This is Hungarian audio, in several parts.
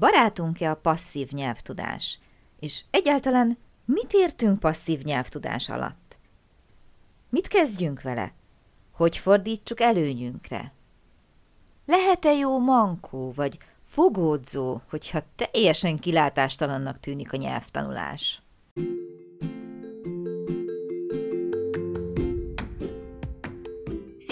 barátunk-e a passzív nyelvtudás? És egyáltalán mit értünk passzív nyelvtudás alatt? Mit kezdjünk vele? Hogy fordítsuk előnyünkre? Lehet-e jó mankó, vagy fogódzó, hogyha teljesen kilátástalannak tűnik a nyelvtanulás?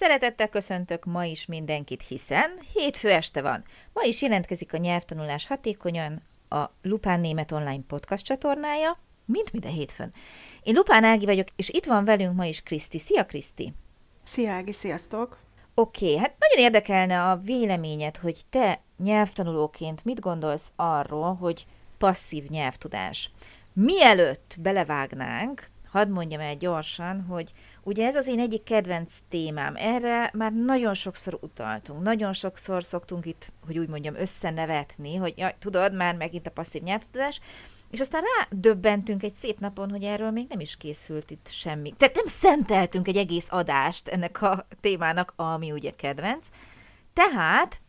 Szeretettel köszöntök ma is mindenkit, hiszen hétfő este van. Ma is jelentkezik a nyelvtanulás hatékonyan a Lupán Német Online podcast csatornája, mint minden hétfőn. Én Lupán Ági vagyok, és itt van velünk ma is Kriszti. Szia, Kriszti! Szia, Ági, sziasztok! Oké, okay, hát nagyon érdekelne a véleményed, hogy te nyelvtanulóként mit gondolsz arról, hogy passzív nyelvtudás. Mielőtt belevágnánk, hadd mondjam el gyorsan, hogy ugye ez az én egyik kedvenc témám. Erre már nagyon sokszor utaltunk, nagyon sokszor szoktunk itt, hogy úgy mondjam, összenevetni, hogy jaj, tudod, már megint a passzív nyelvtudás, és aztán rá döbbentünk egy szép napon, hogy erről még nem is készült itt semmi. Tehát nem szenteltünk egy egész adást ennek a témának, ami ugye kedvenc. Tehát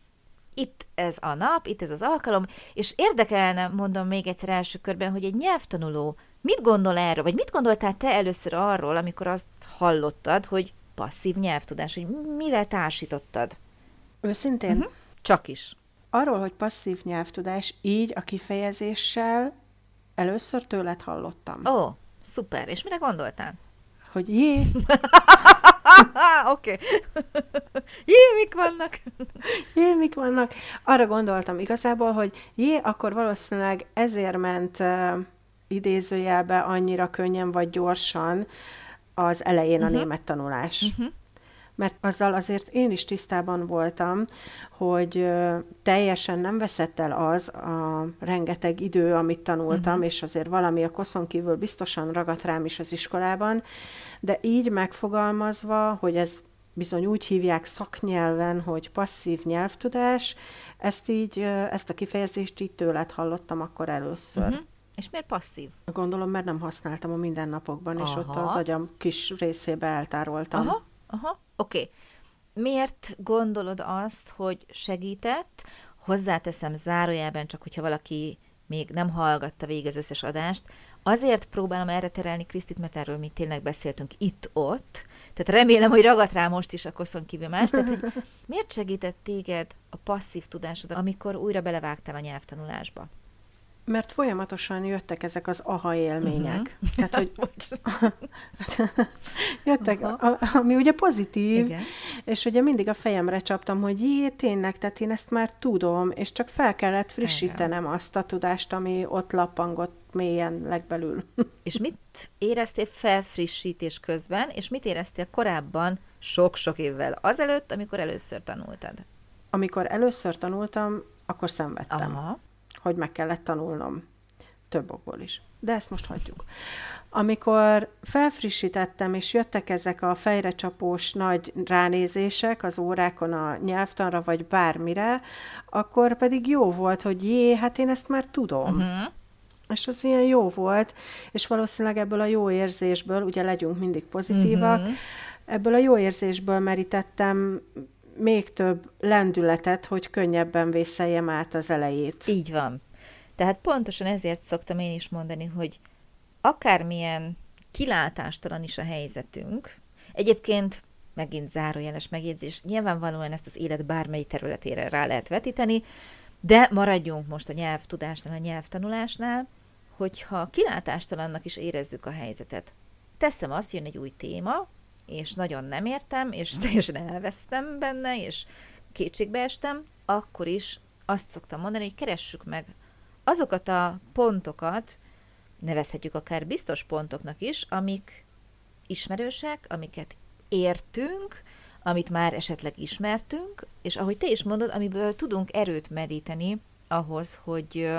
itt ez a nap, itt ez az alkalom, és érdekelne, mondom még egyszer első körben, hogy egy nyelvtanuló mit gondol erről, vagy mit gondoltál te először arról, amikor azt hallottad, hogy passzív nyelvtudás, hogy mivel társítottad? Őszintén? Uh-huh. Csak is. Arról, hogy passzív nyelvtudás, így a kifejezéssel először tőled hallottam. Ó, oh, szuper. És mire gondoltál? Hogy jé. Oké. jé, mik vannak? jé, mik vannak? Arra gondoltam igazából, hogy jé, akkor valószínűleg ezért ment uh, idézőjelbe annyira könnyen vagy gyorsan az elején uh-huh. a mhm. német tanulás. Uh-huh mert azzal azért én is tisztában voltam, hogy teljesen nem veszett el az a rengeteg idő, amit tanultam, uh-huh. és azért valami a koszon kívül biztosan ragadt rám is az iskolában, de így megfogalmazva, hogy ez bizony úgy hívják szaknyelven, hogy passzív nyelvtudás, ezt így, ezt a kifejezést így tőled hallottam akkor először. Uh-huh. És miért passzív? Gondolom, mert nem használtam a mindennapokban, Aha. és ott az agyam kis részébe eltároltam. Aha, aha. Oké. Okay. Miért gondolod azt, hogy segített? Hozzáteszem zárójelben, csak hogyha valaki még nem hallgatta végig az összes adást, azért próbálom erre terelni Krisztit, mert erről mi tényleg beszéltünk itt-ott, tehát remélem, hogy ragadt rá most is a koszon kívül más, tehát hogy miért segített téged a passzív tudásod, amikor újra belevágtál a nyelvtanulásba? Mert folyamatosan jöttek ezek az aha élmények. Uh-huh. Tehát, hogy jöttek, a, ami ugye pozitív, Igen. és ugye mindig a fejemre csaptam, hogy jé, tényleg, tehát én ezt már tudom, és csak fel kellett frissítenem Igen. azt a tudást, ami ott lappangott mélyen legbelül. és mit éreztél felfrissítés közben, és mit éreztél korábban, sok-sok évvel azelőtt, amikor először tanultad? Amikor először tanultam, akkor szenvedtem. Aha hogy meg kellett tanulnom. Több okból is. De ezt most hagyjuk. Amikor felfrissítettem, és jöttek ezek a fejrecsapós nagy ránézések az órákon a nyelvtanra, vagy bármire, akkor pedig jó volt, hogy jé, hát én ezt már tudom. Uh-huh. És az ilyen jó volt, és valószínűleg ebből a jó érzésből, ugye legyünk mindig pozitívak, uh-huh. ebből a jó érzésből merítettem még több lendületet, hogy könnyebben vészeljem át az elejét. Így van. Tehát pontosan ezért szoktam én is mondani, hogy akármilyen kilátástalan is a helyzetünk, egyébként megint zárójeles megjegyzés, nyilvánvalóan ezt az élet bármely területére rá lehet vetíteni, de maradjunk most a nyelvtudásnál, a nyelvtanulásnál, hogyha kilátástalannak is érezzük a helyzetet. Teszem azt, jön egy új téma, és nagyon nem értem, és teljesen elvesztem benne, és kétségbe estem, akkor is azt szoktam mondani, hogy keressük meg azokat a pontokat, nevezhetjük akár biztos pontoknak is, amik ismerősek, amiket értünk, amit már esetleg ismertünk, és ahogy te is mondod, amiből tudunk erőt meríteni ahhoz, hogy,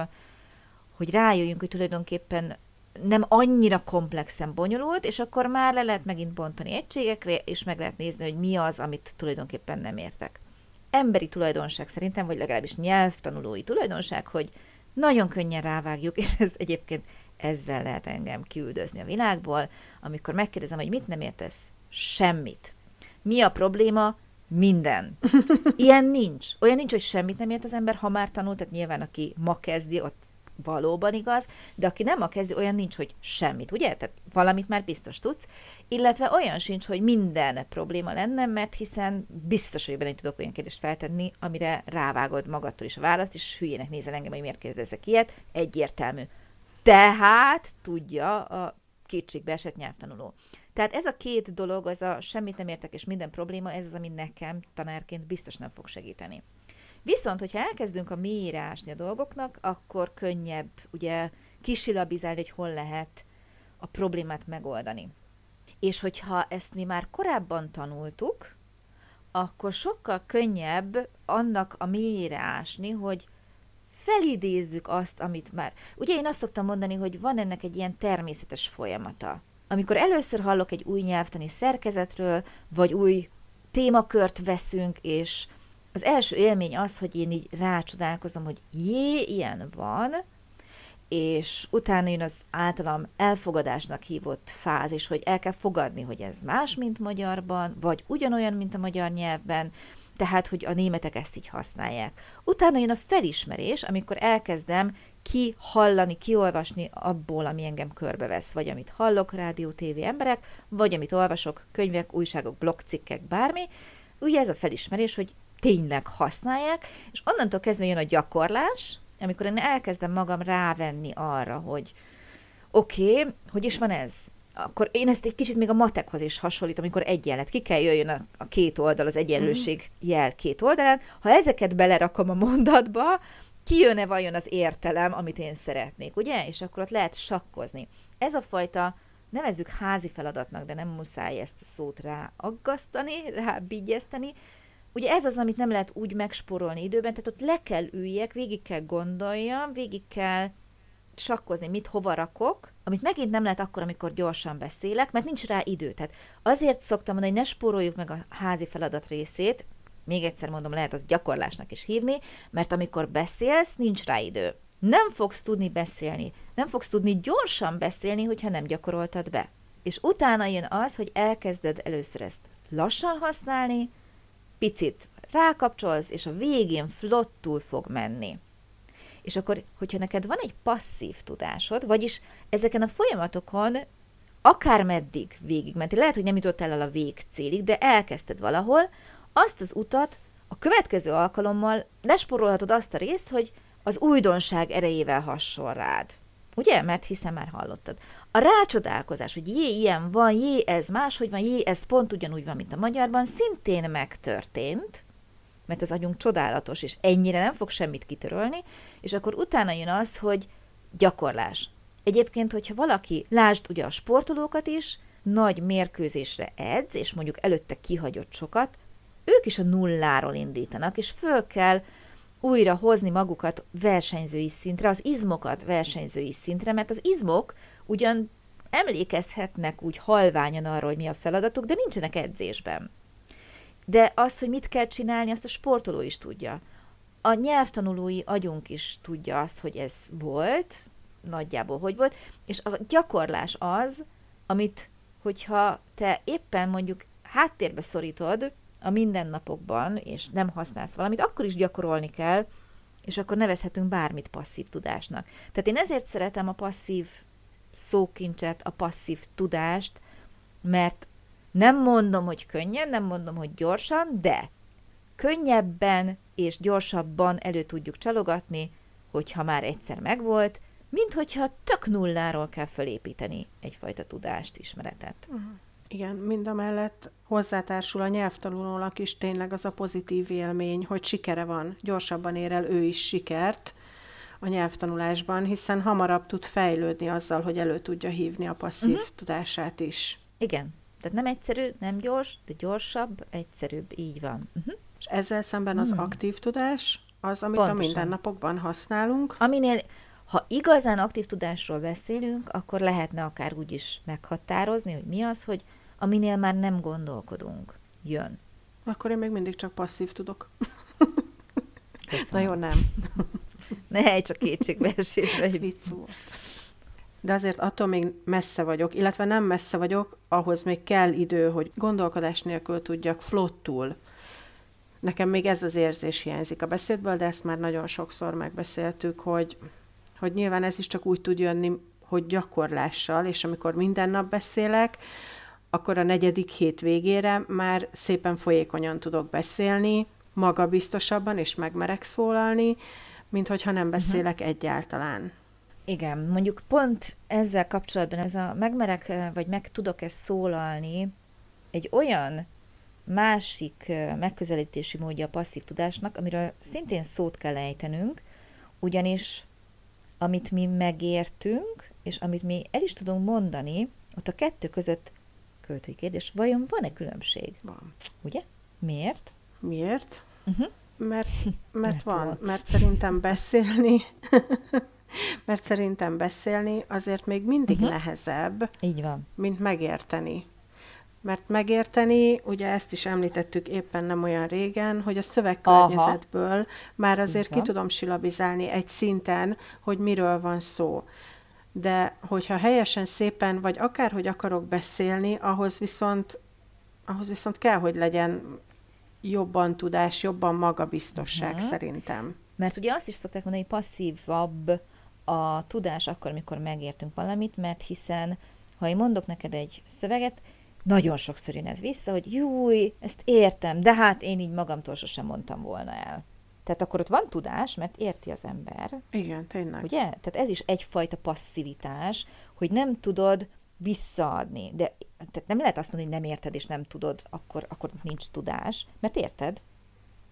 hogy rájöjjünk, hogy tulajdonképpen nem annyira komplexen bonyolult, és akkor már le lehet megint bontani egységekre, és meg lehet nézni, hogy mi az, amit tulajdonképpen nem értek. Emberi tulajdonság szerintem, vagy legalábbis nyelvtanulói tulajdonság, hogy nagyon könnyen rávágjuk, és ez egyébként ezzel lehet engem kiüldözni a világból, amikor megkérdezem, hogy mit nem értesz? Semmit. Mi a probléma? Minden. Ilyen nincs. Olyan nincs, hogy semmit nem ért az ember, ha már tanult, tehát nyilván aki ma kezdi, ott valóban igaz, de aki nem ma kezdi, olyan nincs, hogy semmit, ugye? Tehát valamit már biztos tudsz, illetve olyan sincs, hogy minden probléma lenne, mert hiszen biztos, hogy benne tudok olyan kérdést feltenni, amire rávágod magadtól is a választ, és hülyének nézel engem, hogy miért kérdezek ilyet, egyértelmű. Tehát tudja a kétségbe esett nyelvtanuló. Tehát ez a két dolog, az a semmit nem értek és minden probléma, ez az, ami nekem tanárként biztos nem fog segíteni. Viszont, hogyha elkezdünk a mélyre ásni a dolgoknak, akkor könnyebb ugye kisilabizálni, hogy hol lehet a problémát megoldani. És hogyha ezt mi már korábban tanultuk, akkor sokkal könnyebb annak a mélyére ásni, hogy felidézzük azt, amit már... Ugye én azt szoktam mondani, hogy van ennek egy ilyen természetes folyamata. Amikor először hallok egy új nyelvtani szerkezetről, vagy új témakört veszünk, és az első élmény az, hogy én így rácsodálkozom, hogy jé, ilyen van, és utána jön az általam elfogadásnak hívott fázis, hogy el kell fogadni, hogy ez más, mint magyarban, vagy ugyanolyan, mint a magyar nyelvben, tehát, hogy a németek ezt így használják. Utána jön a felismerés, amikor elkezdem ki hallani, kiolvasni abból, ami engem körbevesz, vagy amit hallok, rádió, tévé emberek, vagy amit olvasok, könyvek, újságok, blogcikkek, bármi. Ugye ez a felismerés, hogy tényleg használják, és onnantól kezdve jön a gyakorlás, amikor én elkezdem magam rávenni arra, hogy oké, okay, hogy is van ez? Akkor én ezt egy kicsit még a matekhoz is hasonlítom, amikor egyenlet, ki kell jöjjön a, a két oldal, az egyenlőség mm. jel két oldalán. Ha ezeket belerakom a mondatba, kijön-e vajon az értelem, amit én szeretnék, ugye? És akkor ott lehet sakkozni. Ez a fajta, nevezzük házi feladatnak, de nem muszáj ezt a szót ráaggasztani, rábigyezteni, ugye ez az, amit nem lehet úgy megsporolni időben, tehát ott le kell üljek, végig kell gondoljam, végig kell sakkozni, mit hova rakok, amit megint nem lehet akkor, amikor gyorsan beszélek, mert nincs rá idő. Tehát azért szoktam mondani, hogy ne spóroljuk meg a házi feladat részét, még egyszer mondom, lehet az gyakorlásnak is hívni, mert amikor beszélsz, nincs rá idő. Nem fogsz tudni beszélni, nem fogsz tudni gyorsan beszélni, hogyha nem gyakoroltad be. És utána jön az, hogy elkezded először ezt lassan használni, picit rákapcsolsz, és a végén flottul fog menni. És akkor, hogyha neked van egy passzív tudásod, vagyis ezeken a folyamatokon akár meddig végigmentél, lehet, hogy nem jutottál el a végcélig, de elkezdted valahol, azt az utat a következő alkalommal lesporolhatod azt a részt, hogy az újdonság erejével hasonl rád. Ugye? Mert hiszen már hallottad. A rácsodálkozás, hogy jé, ilyen van, jé, ez máshogy van, jé, ez pont ugyanúgy van, mint a magyarban, szintén megtörtént, mert az agyunk csodálatos, és ennyire nem fog semmit kitörölni, és akkor utána jön az, hogy gyakorlás. Egyébként, hogyha valaki, lásd ugye a sportolókat is, nagy mérkőzésre edz, és mondjuk előtte kihagyott sokat, ők is a nulláról indítanak, és föl kell újra hozni magukat versenyzői szintre, az izmokat versenyzői szintre, mert az izmok ugyan emlékezhetnek úgy halványan arról, hogy mi a feladatuk, de nincsenek edzésben. De az, hogy mit kell csinálni, azt a sportoló is tudja. A nyelvtanulói agyunk is tudja azt, hogy ez volt, nagyjából hogy volt, és a gyakorlás az, amit, hogyha te éppen mondjuk háttérbe szorítod a mindennapokban, és nem használsz valamit, akkor is gyakorolni kell, és akkor nevezhetünk bármit passzív tudásnak. Tehát én ezért szeretem a passzív szókincset, a passzív tudást, mert nem mondom, hogy könnyen, nem mondom, hogy gyorsan, de könnyebben és gyorsabban elő tudjuk csalogatni, hogyha már egyszer megvolt, mint hogyha tök nulláról kell felépíteni egyfajta tudást, ismeretet. Uh-huh. Igen, mind a mellett hozzátársul a nyelvtanulónak is tényleg az a pozitív élmény, hogy sikere van, gyorsabban ér el ő is sikert, a nyelvtanulásban, hiszen hamarabb tud fejlődni azzal, hogy elő tudja hívni a passzív uh-huh. tudását is. Igen. Tehát nem egyszerű, nem gyors, de gyorsabb, egyszerűbb, így van. Uh-huh. És ezzel szemben az uh-huh. aktív tudás, az, amit Pontosan. a mindennapokban használunk. Aminél, ha igazán aktív tudásról beszélünk, akkor lehetne akár úgy is meghatározni, hogy mi az, hogy aminél már nem gondolkodunk. Jön. Akkor én még mindig csak passzív tudok. Köszönöm. Na jó, nem. Ne csak kétségbeesésbe. Ez vicc volt. De azért attól még messze vagyok, illetve nem messze vagyok, ahhoz még kell idő, hogy gondolkodás nélkül tudjak flottul. Nekem még ez az érzés hiányzik a beszédből, de ezt már nagyon sokszor megbeszéltük, hogy, hogy nyilván ez is csak úgy tud jönni, hogy gyakorlással, és amikor minden nap beszélek, akkor a negyedik hét végére már szépen folyékonyan tudok beszélni, magabiztosabban, és megmerek szólalni, mint hogyha nem beszélek uh-huh. egyáltalán. Igen, mondjuk pont ezzel kapcsolatban ez a megmerek, eh, vagy meg tudok-e szólalni, egy olyan másik eh, megközelítési módja a passzív tudásnak, amiről szintén szót kell ejtenünk, ugyanis amit mi megértünk, és amit mi el is tudunk mondani, ott a kettő között költői kérdés, vajon van-e különbség? Van. Ugye? Miért? Miért? Uh-huh. Mert, mert, Mert van, van. mert szerintem beszélni, mert szerintem beszélni azért még mindig uh-huh. nehezebb, Így van. mint megérteni. Mert megérteni, ugye ezt is említettük éppen nem olyan régen, hogy a szövegkörnyezetből már azért ki tudom silabizálni egy szinten, hogy miről van szó. De hogyha helyesen, szépen, vagy akárhogy akarok beszélni, ahhoz viszont, ahhoz viszont kell, hogy legyen jobban tudás, jobban magabiztosság Mhm. szerintem. Mert ugye azt is szokták mondani, hogy passzívabb a tudás akkor, amikor megértünk valamit, mert hiszen, ha én mondok neked egy szöveget, nagyon sokszor jön ez vissza, hogy júj, ezt értem, de hát én így magamtól sosem mondtam volna el. Tehát akkor ott van tudás, mert érti az ember, Igen, tényleg. ugye? Tehát ez is egyfajta passzivitás, hogy nem tudod visszaadni. De tehát nem lehet azt mondani, hogy nem érted és nem tudod, akkor, akkor nincs tudás, mert érted.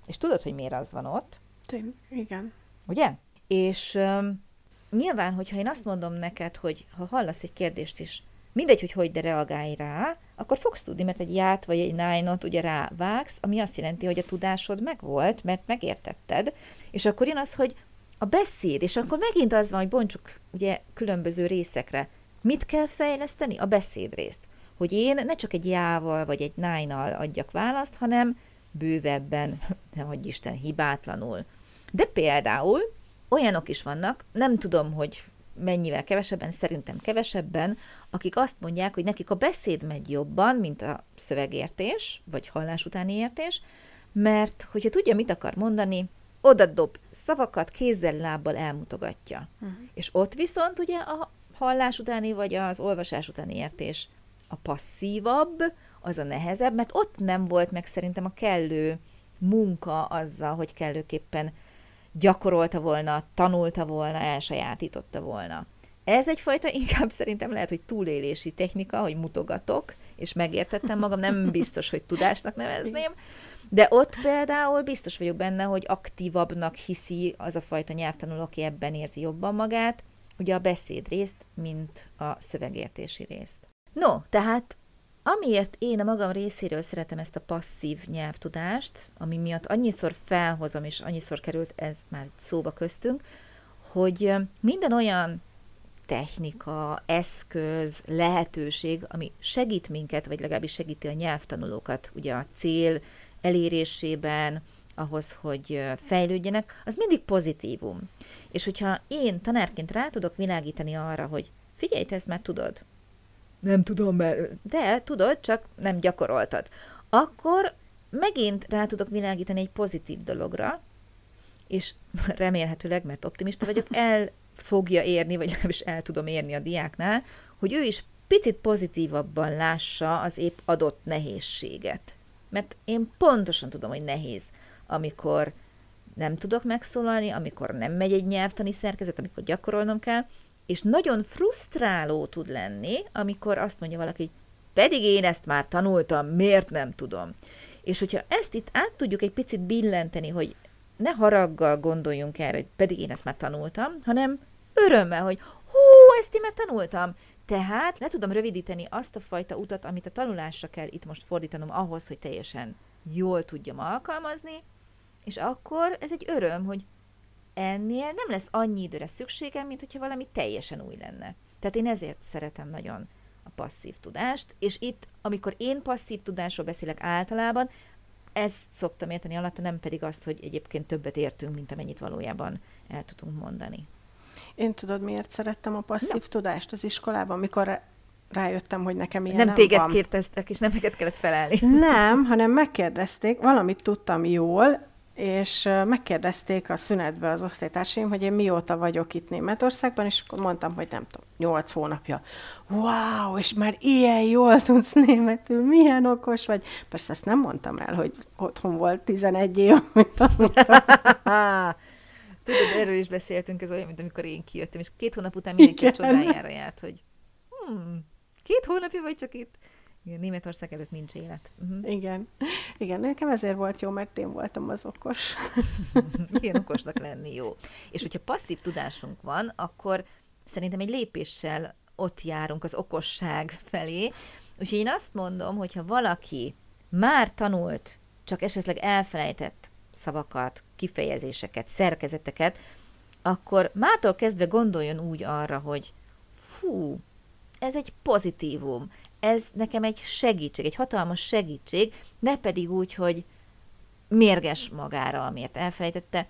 És tudod, hogy miért az van ott, Tény, igen. Ugye? És um, nyilván, hogyha én azt mondom neked, hogy ha hallasz egy kérdést is, mindegy, hogy hogy, de reagálj rá, akkor fogsz tudni, mert egy ját vagy egy nájnot ugye rávágsz, ami azt jelenti, hogy a tudásod megvolt, mert megértetted, és akkor jön az, hogy a beszéd, és akkor megint az van, hogy bontsuk ugye különböző részekre. Mit kell fejleszteni? A beszédrészt. Hogy én ne csak egy jával vagy egy nájnal adjak választ, hanem bővebben, ne hagyj Isten, hibátlanul. De például olyanok is vannak, nem tudom, hogy mennyivel kevesebben, szerintem kevesebben, akik azt mondják, hogy nekik a beszéd megy jobban, mint a szövegértés, vagy hallás utáni értés, mert hogyha tudja, mit akar mondani, oda dob szavakat, kézzel, lábbal elmutogatja. Uh-huh. És ott viszont ugye a hallás utáni, vagy az olvasás utáni értés a passzívabb, az a nehezebb, mert ott nem volt meg szerintem a kellő munka azzal, hogy kellőképpen gyakorolta volna, tanulta volna, elsajátította volna. Ez egyfajta inkább szerintem lehet, hogy túlélési technika, hogy mutogatok, és megértettem magam, nem biztos, hogy tudásnak nevezném, de ott például biztos vagyok benne, hogy aktívabbnak hiszi az a fajta nyelvtanuló, aki ebben érzi jobban magát, ugye a beszéd részt, mint a szövegértési részt. No, tehát amiért én a magam részéről szeretem ezt a passzív nyelvtudást, ami miatt annyiszor felhozom, és annyiszor került ez már szóba köztünk, hogy minden olyan technika, eszköz, lehetőség, ami segít minket, vagy legalábbis segíti a nyelvtanulókat ugye a cél elérésében, ahhoz, hogy fejlődjenek, az mindig pozitívum. És hogyha én tanárként rá tudok világítani arra, hogy figyelj, te ezt már tudod, nem tudom, mert... De tudod, csak nem gyakoroltad. Akkor megint rá tudok világítani egy pozitív dologra, és remélhetőleg, mert optimista vagyok, el fogja érni, vagy legalábbis el tudom érni a diáknál, hogy ő is picit pozitívabban lássa az épp adott nehézséget. Mert én pontosan tudom, hogy nehéz, amikor nem tudok megszólalni, amikor nem megy egy nyelvtani szerkezet, amikor gyakorolnom kell, és nagyon frusztráló tud lenni, amikor azt mondja valaki, pedig én ezt már tanultam, miért nem tudom. És hogyha ezt itt át tudjuk egy picit billenteni, hogy ne haraggal gondoljunk erre, hogy pedig én ezt már tanultam, hanem örömmel, hogy hú, ezt én már tanultam. Tehát le tudom rövidíteni azt a fajta utat, amit a tanulásra kell itt most fordítanom ahhoz, hogy teljesen jól tudjam alkalmazni, és akkor ez egy öröm, hogy ennél nem lesz annyi időre szükségem, mint hogyha valami teljesen új lenne. Tehát én ezért szeretem nagyon a passzív tudást, és itt, amikor én passzív tudásról beszélek általában, ezt szoktam érteni alatta, nem pedig azt, hogy egyébként többet értünk, mint amennyit valójában el tudunk mondani. Én tudod, miért szerettem a passzív Na. tudást az iskolában, mikor rájöttem, hogy nekem ilyen nem, nem téged van. kérdeztek, és nem neked kellett felállni. Nem, hanem megkérdezték, valamit tudtam jól, és megkérdezték a szünetbe az osztálytársaim, hogy én mióta vagyok itt Németországban, és akkor mondtam, hogy nem tudom, nyolc hónapja. Wow, és már ilyen jól tudsz németül, milyen okos vagy. Persze ezt nem mondtam el, hogy otthon volt 11 év, amit Tudod, erről is beszéltünk, ez olyan, mint amikor én kijöttem, és két hónap után mindenki Igen. csodájára járt, hogy hmm, két hónapja vagy csak itt. Igen, Németország előtt nincs élet. Uh-huh. Igen. Igen, nekem ezért volt jó, mert én voltam az okos. Igen, okosnak lenni jó. És hogyha passzív tudásunk van, akkor szerintem egy lépéssel ott járunk az okosság felé. Úgyhogy én azt mondom, hogyha valaki már tanult, csak esetleg elfelejtett szavakat, kifejezéseket, szerkezeteket, akkor mától kezdve gondoljon úgy arra, hogy fú, ez egy pozitívum, ez nekem egy segítség, egy hatalmas segítség, ne pedig úgy, hogy mérges magára, amiért elfelejtette.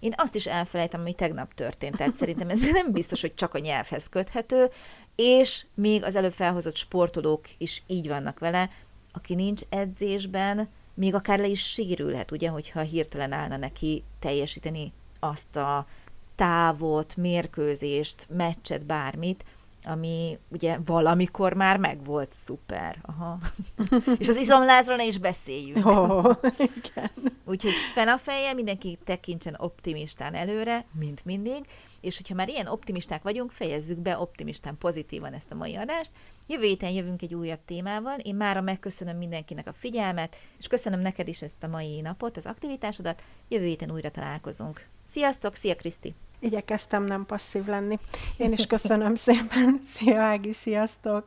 Én azt is elfelejtem, ami tegnap történt, tehát szerintem ez nem biztos, hogy csak a nyelvhez köthető, és még az előbb felhozott sportolók is így vannak vele, aki nincs edzésben, még akár le is sérülhet, ugye, hogyha hirtelen állna neki teljesíteni azt a távot, mérkőzést, meccset, bármit, ami ugye valamikor már megvolt szuper. Aha. És az izomlázról ne is beszéljünk. Oh, igen. Úgyhogy fel a feje, mindenki tekintsen optimistán előre, mint mindig, és hogyha már ilyen optimisták vagyunk, fejezzük be optimistán, pozitívan ezt a mai adást. Jövő héten jövünk egy újabb témával. Én mára megköszönöm mindenkinek a figyelmet, és köszönöm neked is ezt a mai napot, az aktivitásodat. Jövő héten újra találkozunk. Sziasztok, szia Kriszti! Igyekeztem nem passzív lenni. Én is köszönöm szépen. Szia Ági, sziasztok!